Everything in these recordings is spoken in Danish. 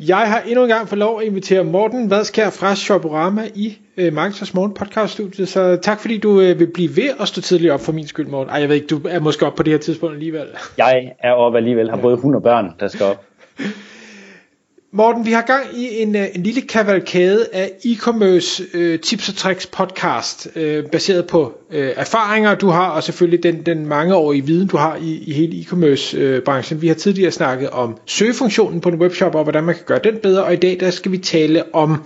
Jeg har endnu en gang fået lov at invitere Morten Vadskær fra Shoporama i øh, Marketers Morgen podcast studiet. Så tak fordi du øh, vil blive ved at stå tidligt op for min skyld, Morten. Ej, jeg ved ikke, du er måske op på det her tidspunkt alligevel. Jeg er oppe alligevel, har både hund og børn, der skal op. Morten, vi har gang i en, øh, en lille kavalkade af e-commerce øh, tips og tricks podcast, øh, baseret på øh, erfaringer, du har, og selvfølgelig den, den mangeårige viden, du har i, i hele e-commerce øh, branchen. Vi har tidligere snakket om søgefunktionen på en webshop, og hvordan man kan gøre den bedre, og i dag der skal vi tale om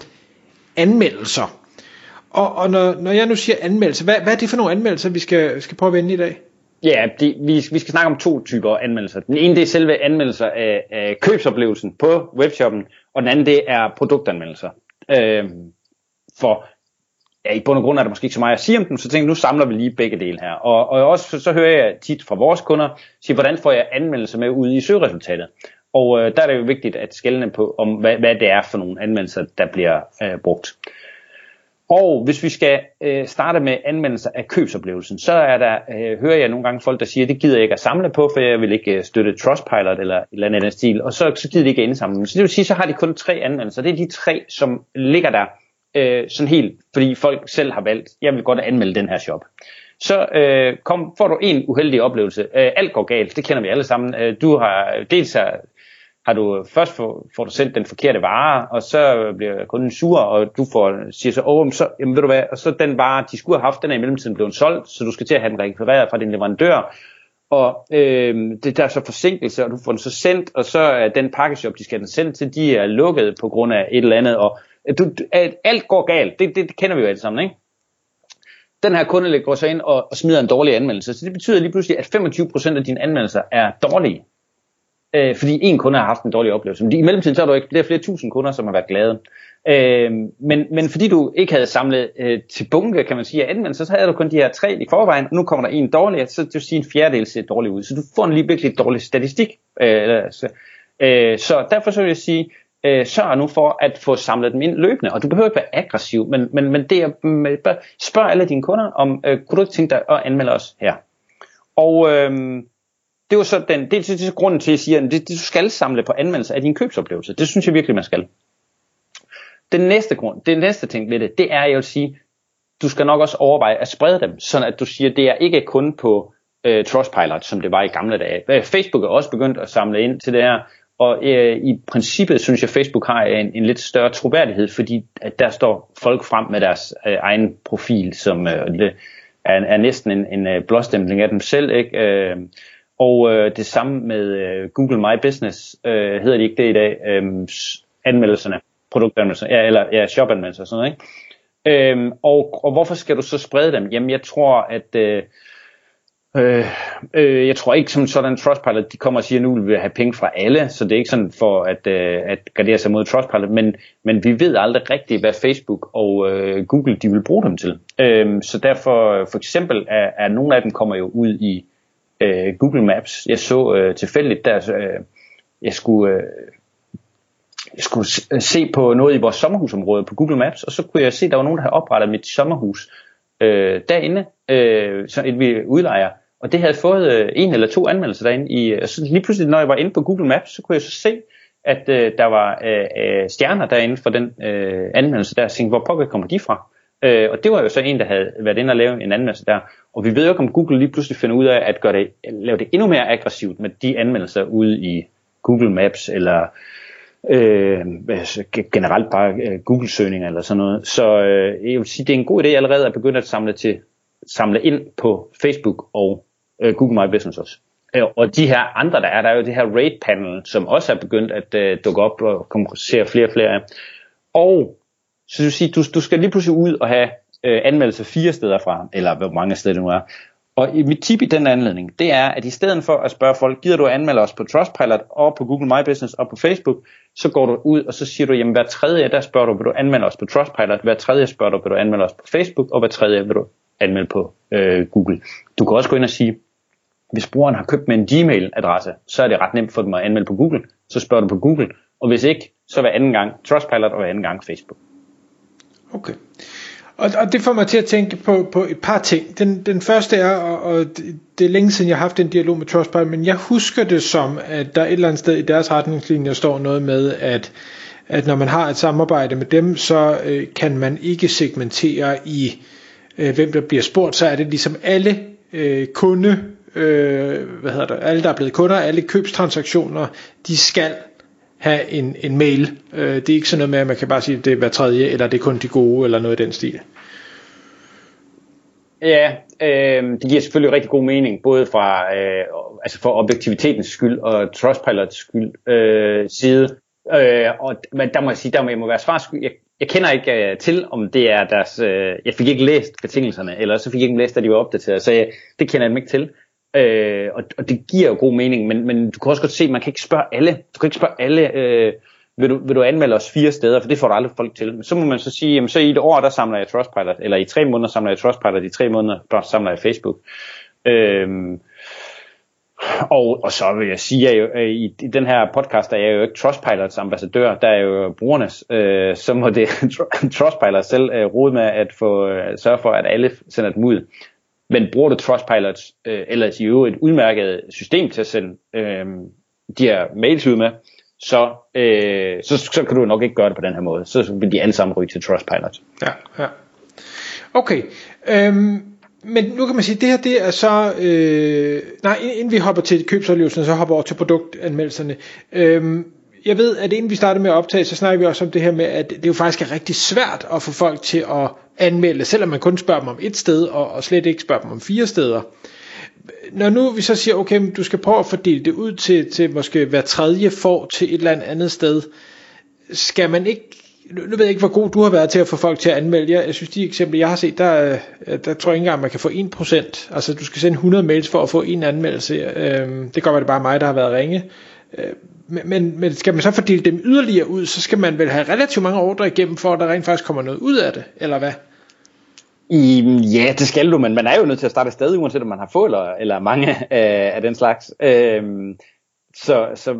anmeldelser. Og, og når, når jeg nu siger anmeldelser, hvad, hvad er det for nogle anmeldelser, vi skal, skal prøve at vende i dag? Ja, det, vi, vi skal snakke om to typer anmeldelser. Den ene det er selve anmeldelser af, af købsoplevelsen på webshoppen, og den anden det er produktanmeldelser. Øh, for ja, i bund og grund er der måske ikke så meget at sige om dem, så tænkte nu samler vi lige begge dele her. Og, og også så, så hører jeg tit fra vores kunder, sige, hvordan får jeg anmeldelser med ud i søgeresultatet? Og øh, der er det jo vigtigt at skælne på, om hvad, hvad det er for nogle anmeldelser, der bliver øh, brugt. Og hvis vi skal øh, starte med anmeldelser af købsoplevelsen, så er der, øh, hører jeg nogle gange folk, der siger, det gider jeg ikke at samle på, for jeg vil ikke øh, støtte Trustpilot eller et eller andet stil, og så, så gider de ikke at indsamle. Så det vil sige, så har de kun tre anmeldelser. Det er de tre, som ligger der øh, sådan helt, fordi folk selv har valgt, jeg vil godt anmelde den her shop. Så øh, kom, får du en uheldig oplevelse. Øh, alt går galt, det kender vi alle sammen. Øh, du har dels har har du først får, får du sendt den forkerte vare, og så bliver kunden sur, og du får, siger så, oh, så, jamen ved du hvad, og så den vare, de skulle have haft, den er i mellemtiden blevet solgt, så du skal til at have den rekvireret fra din leverandør, og øh, det der er så forsinkelse, og du får den så sendt, og så er den pakkeshop, de skal have den sendt til, de er lukket på grund af et eller andet, og øh, du, alt går galt, det, det, det kender vi jo alle sammen, ikke? Den her kunde går så ind og, og smider en dårlig anmeldelse, så det betyder lige pludselig, at 25% af dine anmeldelser er dårlige øh, fordi en kunde har haft en dårlig oplevelse. Men i mellemtiden så er der ikke flere, flere tusind kunder, som har været glade. Øh, men, men fordi du ikke havde samlet øh, til bunke, kan man sige, af anmeldelser, så havde du kun de her tre i forvejen, og nu kommer der en dårlig, så det vil sige en fjerdedel ser dårlig ud. Så du får en lige virkelig dårlig statistik. Øh, så, altså, øh, så derfor så vil jeg sige, øh, sørg nu for at få samlet dem ind løbende, og du behøver ikke være aggressiv, men, men, men det er, spørg alle dine kunder om, øh, kunne du ikke tænke dig at anmelde os her? Og øh, det var så den, det, det, det er grunden til, at jeg siger, at det, det, du skal samle på anmeldelse af din købsoplevelse. Det synes jeg virkelig, man skal. Den næste grund, det næste ting ved det, det er, jeg vil sige, du skal nok også overveje at sprede dem, sådan at du siger, det er ikke kun på øh, Trustpilot, som det var i gamle dage. Facebook er også begyndt at samle ind til det her, og øh, i princippet synes jeg, at Facebook har en, en lidt større troværdighed, fordi at der står folk frem med deres øh, egen profil, som øh, er, er næsten en, en øh, blåstempling af dem selv. Ikke? Øh, og øh, det samme med øh, Google My Business, øh, hedder de ikke det i dag, øh, anmeldelserne, produktanmeldelser, ja, eller ja, shopanmeldelser og sådan noget, ikke? Øhm, og, og hvorfor skal du så sprede dem? Jamen jeg tror, at øh, øh, øh, jeg tror ikke som sådan Trustpilot, de kommer og siger, at nu vil vi have penge fra alle, så det er ikke sådan for at, øh, at gardere sig mod Trustpilot, men, men vi ved aldrig rigtigt, hvad Facebook og øh, Google de vil bruge dem til. Øh, så derfor øh, for eksempel er, er nogle af dem kommer jo ud i øh, Google Maps. Jeg så øh, tilfældigt, der øh, jeg skulle, øh, jeg skulle øh, se på noget i vores sommerhusområde på Google Maps, og så kunne jeg se, at der var nogen, der havde oprettet mit sommerhus øh, derinde, øh, så et vi udlejer. Og det havde fået øh, en eller to anmeldelser derinde. I, og så lige pludselig, når jeg var inde på Google Maps, så kunne jeg så se, at øh, der var øh, øh stjerner derinde for den øh, anmeldelse der. Jeg tænkte, hvor pokker kommer de fra? Øh, og det var jo så en, der havde været inde og lave en anmeldelse der. Og vi ved jo ikke, om Google lige pludselig finder ud af at gøre det, lave det endnu mere aggressivt med de anmeldelser ude i Google Maps eller øh, altså generelt bare øh, Google-søgninger eller sådan noget. Så øh, jeg vil sige, det er en god idé allerede at begynde at samle, til, samle ind på Facebook og øh, Google My Business også. Øh, og de her andre, der er, der er jo det her rate panel, som også er begyndt at øh, dukke op og konkurrere flere og flere af. Og så du, sige, du, du skal lige pludselig ud og have øh, anmeldelse fire steder fra, eller hvor mange steder det nu er. Og mit tip i den anledning, det er, at i stedet for at spørge folk, gider du at anmelde os på Trustpilot og på Google My Business og på Facebook, så går du ud, og så siger du, jamen hver tredje, der spørger du, vil du anmelde os på Trustpilot, hver tredje spørger du, vil du anmelde os på Facebook, og hver tredje vil du anmelde på øh, Google. Du kan også gå ind og sige, hvis brugeren har købt med en Gmail-adresse, så er det ret nemt for dem at anmelde på Google. Så spørger du på Google, og hvis ikke, så hver anden gang Trustpilot og hver anden gang Facebook. Okay. Og, og det får mig til at tænke på, på et par ting. Den, den første er, og, og det, er længe siden jeg har haft en dialog med Trustpilot, men jeg husker det som, at der et eller andet sted i deres retningslinjer står noget med, at, at når man har et samarbejde med dem, så øh, kan man ikke segmentere i, øh, hvem der bliver spurgt, så er det ligesom alle øh, kunde, øh, hvad hedder det, alle der er blevet kunder, alle købstransaktioner, de skal have en, en mail. Øh, det er ikke sådan noget med, at man kan bare sige, at det er hver tredje, eller det er kun de gode, eller noget i den stil. Ja, øh, det giver selvfølgelig rigtig god mening, både fra øh, altså for objektivitetens skyld og Trustpilots skyld øh, side. Øh, og, men der må jeg sige, der må jeg må være svarskyld. Jeg, jeg kender ikke øh, til, om det er deres... Øh, jeg fik ikke læst betingelserne, eller så fik jeg ikke læst, at de var opdateret, så jeg, det kender jeg dem ikke til. Øh, og, og det giver jo god mening, men, men du kan også godt se, at man kan ikke spørge alle. Du kan ikke spørge alle, øh, vil, du, vil du anmelde os fire steder, for det får du aldrig folk til. Men så må man så sige, jamen så i et år, der samler jeg Trustpilot, eller i tre måneder samler jeg Trustpilot, i tre måneder der samler jeg Facebook. Øh, og, og så vil jeg sige, at jeg, øh, i, i den her podcast der er jeg jo ikke Trustpilots ambassadør, der er jo brugernes, øh, så må det Trustpilot selv øh, rode med at få øh, sørge for, at alle sender dem ud. Men bruger du Trustpilot, øh, eller i øvrigt et udmærket system til at sende øh, de her mails ud med, så, øh, så, så kan du nok ikke gøre det på den her måde. Så vil de alle sammen ryge til Trustpilot. Ja, ja. Okay. Øhm, men nu kan man sige, at det her det er så... Øh, nej, inden vi hopper til købsoplevelsen, så hopper over til produktanmeldelserne. Øhm, jeg ved, at inden vi startede med at optage, så snakker vi også om det her med, at det jo faktisk er rigtig svært at få folk til at anmelde, selvom man kun spørger dem om et sted, og, og slet ikke spørger dem om fire steder. Når nu vi så siger, okay, du skal prøve at fordele det ud til, til måske hver tredje får til et eller andet sted, skal man ikke nu, nu ved jeg ikke, hvor god du har været til at få folk til at anmelde. Jeg, jeg synes, de eksempler, jeg har set, der, øh, der tror jeg ikke engang, man kan få 1%. Altså, du skal sende 100 mails for at få en anmeldelse. Øhm, det godt være, det bare mig, der har været ringe. Øh, men, men skal man så fordele dem yderligere ud, så skal man vel have relativt mange ordre igennem, for at der rent faktisk kommer noget ud af det, eller hvad? I, ja, det skal du, men man er jo nødt til at starte sted, uanset om man har få eller, eller mange øh, af den slags. Øh, så, så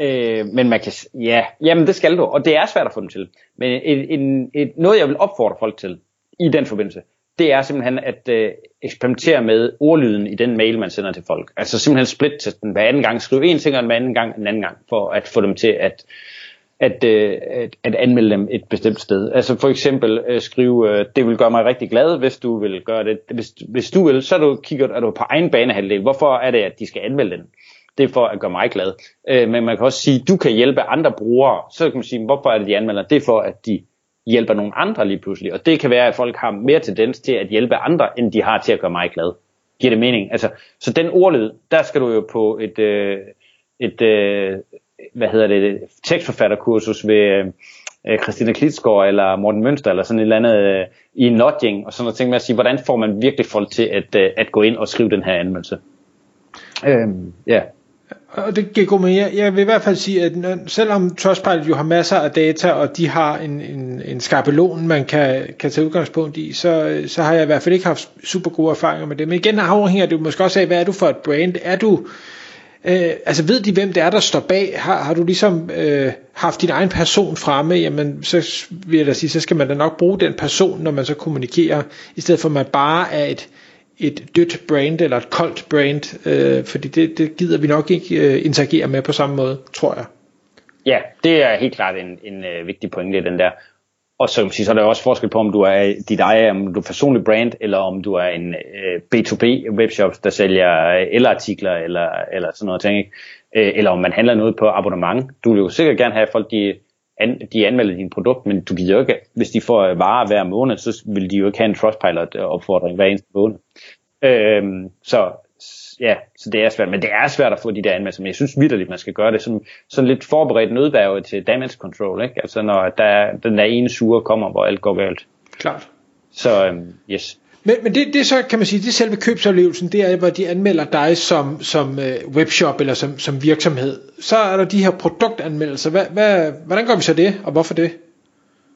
øh, men man kan, ja, jamen det skal du, og det er svært at få dem til. Men et, en, et, noget, jeg vil opfordre folk til i den forbindelse, det er simpelthen at øh, eksperimentere med ordlyden i den mail, man sender til folk. Altså simpelthen split den hver anden gang, Skriv en ting og en anden gang en anden gang, for at få dem til at, at, øh, at, at anmelde dem et bestemt sted. Altså for eksempel øh, skrive, øh, det vil gøre mig rigtig glad, hvis du vil gøre det. Hvis, hvis du vil, så er du, kigger, er du på egen banehalvdel. Hvorfor er det, at de skal anmelde den? Det er for at gøre mig glad. Øh, men man kan også sige, du kan hjælpe andre brugere. Så kan man sige, hvorfor er det, de anmelder? Det er for, at de hjælper nogle andre lige pludselig. Og det kan være, at folk har mere tendens til at hjælpe andre, end de har til at gøre mig glad. Giver det mening? Altså, så den ordlyd, der skal du jo på et, øh, et øh, hvad hedder det, tekstforfatterkursus ved øh, Christina Klitsgaard eller Morten Mønster eller sådan et eller andet øh, i nudging og sådan noget ting med at sige, hvordan får man virkelig folk til at, øh, at gå ind og skrive den her anmeldelse. Øhm, ja og det giver god mening. Jeg, jeg vil i hvert fald sige, at når, selvom Trustpilot jo har masser af data, og de har en, en, en skabelon, man kan, kan tage udgangspunkt i, så, så har jeg i hvert fald ikke haft super gode erfaringer med det. Men igen afhænger det måske også af, hvad er du for et brand? Er du, øh, altså ved de, hvem det er, der står bag? Har, har du ligesom øh, haft din egen person fremme? Jamen, så vil jeg da sige, så skal man da nok bruge den person, når man så kommunikerer, i stedet for at man bare er et et dødt brand eller et koldt brand, øh, fordi det, det gider vi nok ikke øh, interagere med på samme måde, tror jeg. Ja, det er helt klart en, en øh, vigtig pointe, den der. Og så, så er der også forskel på, om du er dit eget, om du er personlig brand, eller om du er en øh, B2B webshop, der sælger øh, elartikler, eller, eller sådan noget ting, ikke? Øh, eller om man handler noget på abonnement. Du vil jo sikkert gerne have, folk de, an, de anmelder din produkt, men du gider jo ikke, hvis de får varer hver måned, så vil de jo ikke have en Trustpilot opfordring hver eneste måned. Øhm, så ja, så det er svært, men det er svært at få de der anmeldelser, men jeg synes vidderligt, man skal gøre det som sådan lidt forberedt nødværve til damage control, ikke? Altså når der, den der ene sure kommer, hvor alt går galt. Klart. Så øhm, yes. Men, men det, det så kan man sige, det er selve købsoplevelsen, det er, hvor de anmelder dig som, som øh, webshop eller som, som virksomhed. Så er der de her produktanmeldelser. Hvad, hvad, hvordan gør vi så det, og hvorfor det?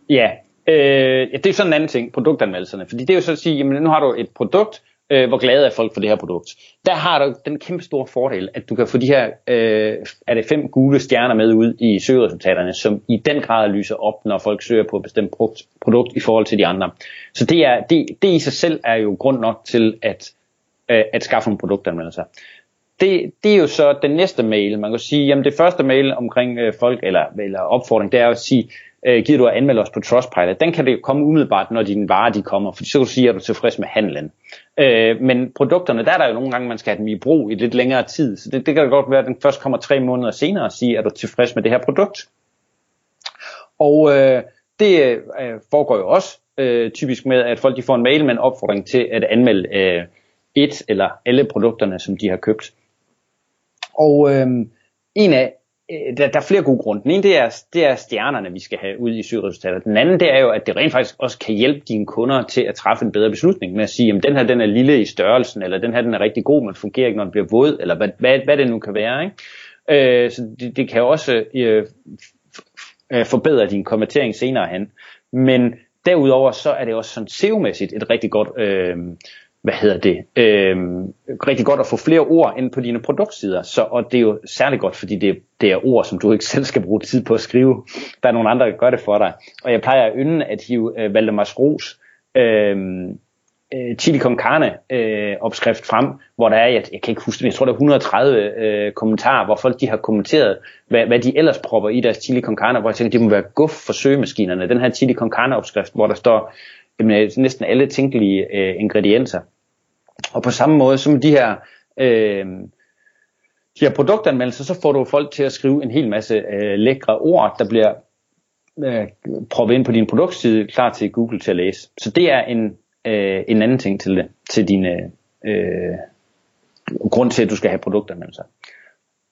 Ja, Øh, ja, det er sådan en anden ting, produktanmeldelserne. Fordi det er jo så at sige, jamen nu har du et produkt, øh, hvor glade er folk for det her produkt. Der har du den kæmpe store fordel, at du kan få de her, øh, er det fem gule stjerner med ud i søgeresultaterne, som i den grad lyser op, når folk søger på et bestemt produkt, produkt i forhold til de andre. Så det, er, det, det i sig selv er jo grund nok til at, øh, at skaffe nogle produktanmeldelser. Det, det er jo så den næste mail. Man kan sige, jamen det første mail omkring øh, folk, eller, eller opfordring, det er at sige, øh, giver du at anmelde os på Trustpilot, den kan det komme umiddelbart, når dine varer de kommer, for så kan du sige, at du er tilfreds med handlen. Øh, men produkterne, der er der jo nogle gange, man skal have dem i brug i lidt længere tid, så det, det kan godt være, at den først kommer tre måneder senere og sige, at du er tilfreds med det her produkt. Og øh, det øh, foregår jo også øh, typisk med, at folk de får en mail med en opfordring til at anmelde øh, et eller alle produkterne, som de har købt. Og øh, en af Øh, der, der er flere gode grunde. Den ene, det er, det er stjernerne, vi skal have ud i søgeresultater. Den anden, det er jo, at det rent faktisk også kan hjælpe dine kunder til at træffe en bedre beslutning med at sige, at den her den er lille i størrelsen, eller den her den er rigtig god, men fungerer ikke, når den bliver våd, eller hvad, hvad, hvad det nu kan være. Ikke? Øh, så det, det kan også øh, øh, forbedre din konvertering senere hen. Men derudover så er det også sådan SEO-mæssigt et rigtig godt øh, hvad hedder det, øh, rigtig godt at få flere ord ind på dine produktsider, så, og det er jo særlig godt, fordi det, det er ord, som du ikke selv skal bruge tid på at skrive. Der er nogle andre, der gør det for dig. Og jeg plejer at ynde at hive øh, Valdemars Ros øh, øh, chili con carne øh, opskrift frem, hvor der er, jeg, jeg kan ikke huske jeg tror der er 130 øh, kommentarer, hvor folk de har kommenteret, hvad, hvad de ellers propper i deres chili con carne, hvor jeg tænker, det må være guf for søgemaskinerne. Den her chili con carne opskrift, hvor der står jamen, øh, næsten alle tænkelige øh, ingredienser. Og på samme måde som de her, øh, de her produktanmeldelser, så får du folk til at skrive en hel masse øh, lækre ord, der bliver øh, proppet ind på din produktside, klar til Google til at læse. Så det er en, øh, en anden ting til det, til din øh, øh grund til, at du skal have produktanmeldelser.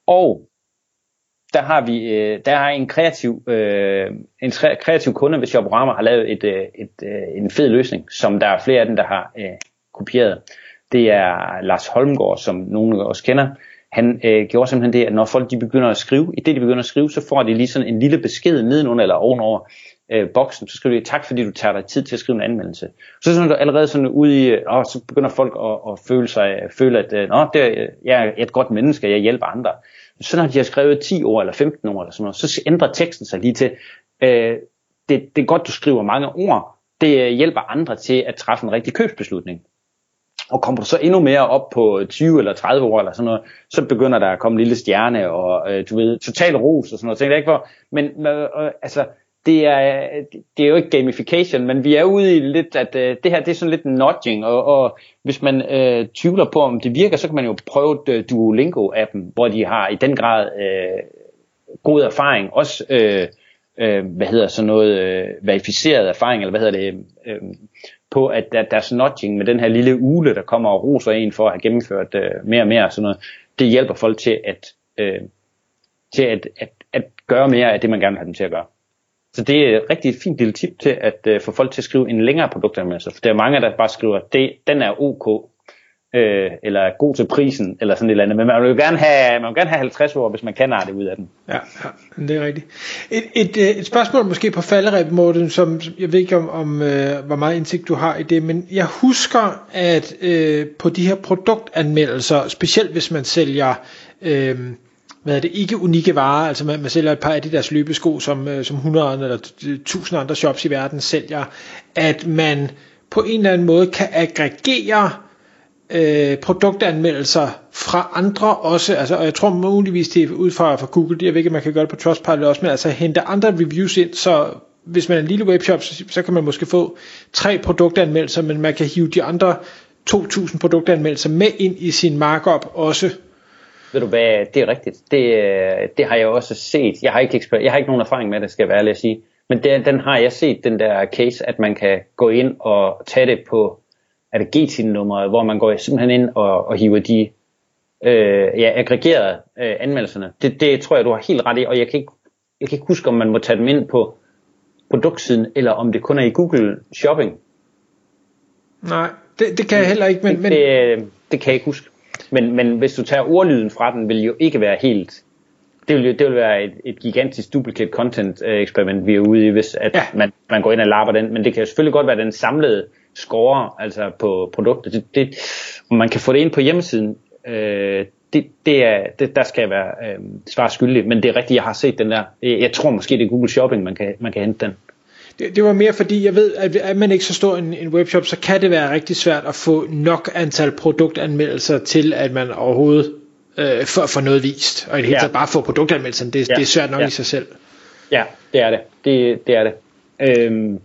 Og der har vi øh, der har en kreativ øh, en kreativ kunde ved Shoporama har lavet et, øh, et, øh, en fed løsning, som der er flere af dem der har øh, kopieret. Det er Lars Holmgaard, som nogen os kender. Han øh, gjorde simpelthen det, at når folk de begynder at skrive, i det de begynder at skrive, så får de lige sådan en lille besked nedenunder eller ovenover øh, boksen, så skriver de, tak fordi du tager dig tid til at skrive en anmeldelse. Så sådan du allerede sådan ude i, åh, så begynder folk at, at føle sig, føle at, øh, Nå, det er, jeg er et godt menneske, jeg hjælper andre. Så når de har skrevet 10 år eller 15 år eller sådan noget, så ændrer teksten sig lige til, øh, det, det er godt, du skriver mange ord, det øh, hjælper andre til at træffe en rigtig købsbeslutning. Og kommer du så endnu mere op på 20 eller 30 år eller sådan noget, så begynder der at komme en lille stjerne og øh, du ved, total ros og sådan noget. Tænker ikke hvor, men øh, øh altså, det er, det er jo ikke gamification, men vi er ude i lidt, at øh, det her det er sådan lidt nudging, og, og hvis man øh, tvivler på, om det virker, så kan man jo prøve øh, Duolingo-appen, hvor de har i den grad øh, god erfaring, også øh, øh, hvad hedder sådan noget, øh, verificeret erfaring, eller hvad hedder det, øh, på at der, deres nudging med den her lille ule, der kommer og roser en for at have gennemført øh, mere og mere, sådan noget, det hjælper folk til at, øh, til at, at, at gøre mere af det, man gerne vil have dem til at gøre. Så det er et rigtig fint lille tip til at øh, få folk til at skrive en længere produktanmeldelse. For der er mange, der bare skriver, det, den er ok, øh, eller er god til prisen, eller sådan et eller andet. Men man vil jo gerne have, man vil gerne have 50 ord, hvis man kan det ud af den. Ja, ja det er rigtigt. Et, et, øh, et spørgsmål måske på falderæb, Morten, som jeg ved ikke om, om øh, hvor meget indsigt du har i det, men jeg husker, at øh, på de her produktanmeldelser, specielt hvis man sælger... Øh, hvad er det, ikke unikke varer, altså man, man sælger et par af de deres løbesko, som, øh, som 100 eller øh, 1000 andre shops i verden sælger, at man på en eller anden måde kan aggregere øh, produktanmeldelser fra andre også, altså, og jeg tror muligvis det er ud fra, fra Google, jeg ved ikke, man kan gøre det på Trustpilot også, men altså hente andre reviews ind, så hvis man er en lille webshop, så, så kan man måske få tre produktanmeldelser, men man kan hive de andre 2000 produktanmeldelser med ind i sin markup også. Ved du hvad, det er rigtigt. Det, det har jeg også set. Jeg har ikke, jeg har ikke nogen erfaring med det, skal jeg være ærlig at sige. Men det, den har jeg set, den der case, at man kan gå ind og tage det på er det GTIN-nummeret, hvor man går simpelthen ind og, og hiver de øh, ja, aggregerede øh, anmeldelserne. Det, det tror jeg, du har helt ret i, og jeg kan, ikke, jeg kan ikke huske, om man må tage dem ind på produktsiden, eller om det kun er i Google Shopping. Nej, det, det kan jeg heller ikke. Men, det, men... Det, det kan jeg ikke huske. Men, men hvis du tager ordlyden fra den, vil jo ikke være helt det vil, det vil være et, et gigantisk duplicate content øh, eksperiment, vi er ude i, hvis at Ja. man, man går ind og lapper den. Men det kan jo selvfølgelig godt være den samlede score, altså på produktet. Det, det, man kan få det ind på hjemmesiden, øh, det, det er, det, der skal jeg være øh, svar skyldig. Men det er rigtigt, jeg har set den der. Jeg jeg tror måske, det er Google Shopping, man kan, man kan hente den. Det, det var mere fordi, jeg ved, at er man ikke så stor en, en webshop, så kan det være rigtig svært at få nok antal produktanmeldelser til, at man overhovedet øh, får, får noget vist. Og i det hele Ja. taget bare få produktanmeldelsen, det, Ja. det er svært nok Ja. i sig selv. Ja, det er det. Det, det er det. Øhm,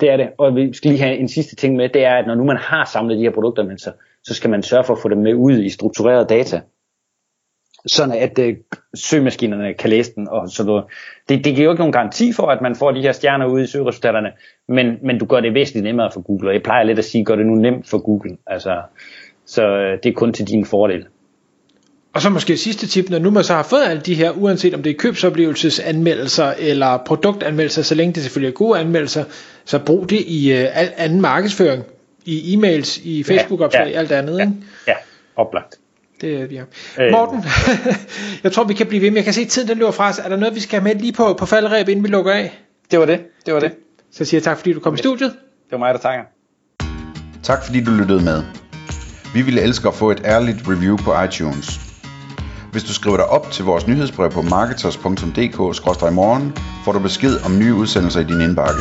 det er det. Og vi skal lige have en sidste ting med, det er, at når nu man har samlet de her produktanmeldelser, så skal man sørge for at få dem med ud i struktureret data. Sådan at øh, søgemaskinerne kan læse den og sådan noget. Det, det giver jo ikke nogen garanti for, at man får de her stjerner ude i søgeresultaterne, men, men du gør det væsentligt nemmere for Google. Og jeg plejer lidt at sige, gør det nu nemt for Google. Altså, så øh, det er kun til din fordel. Og så måske sidste tip, når nu man så har fået alle de her, uanset om det er købsoplevelsesanmeldelser eller produktanmeldelser, så længe det selvfølgelig er gode anmeldelser, så brug det i øh, al anden markedsføring, i e-mails, i Facebook-opslag, ja, alt andet. Ja, Ikke? ja oplagt. Det er ja. Øh. Morten, jeg tror vi kan blive ved, men jeg kan se at tiden den løber fra os. Er der noget vi skal have med lige på, på faldreb, inden vi lukker af? Det var det. Det var det. Så siger jeg tak fordi du kom i studiet. Det var mig, der takker. Tak fordi du lyttede med. Vi ville elske at få et ærligt review på iTunes. Hvis du skriver dig op til vores nyhedsbrev på marketers.dk-morgen, får du besked om nye udsendelser i din indbakke.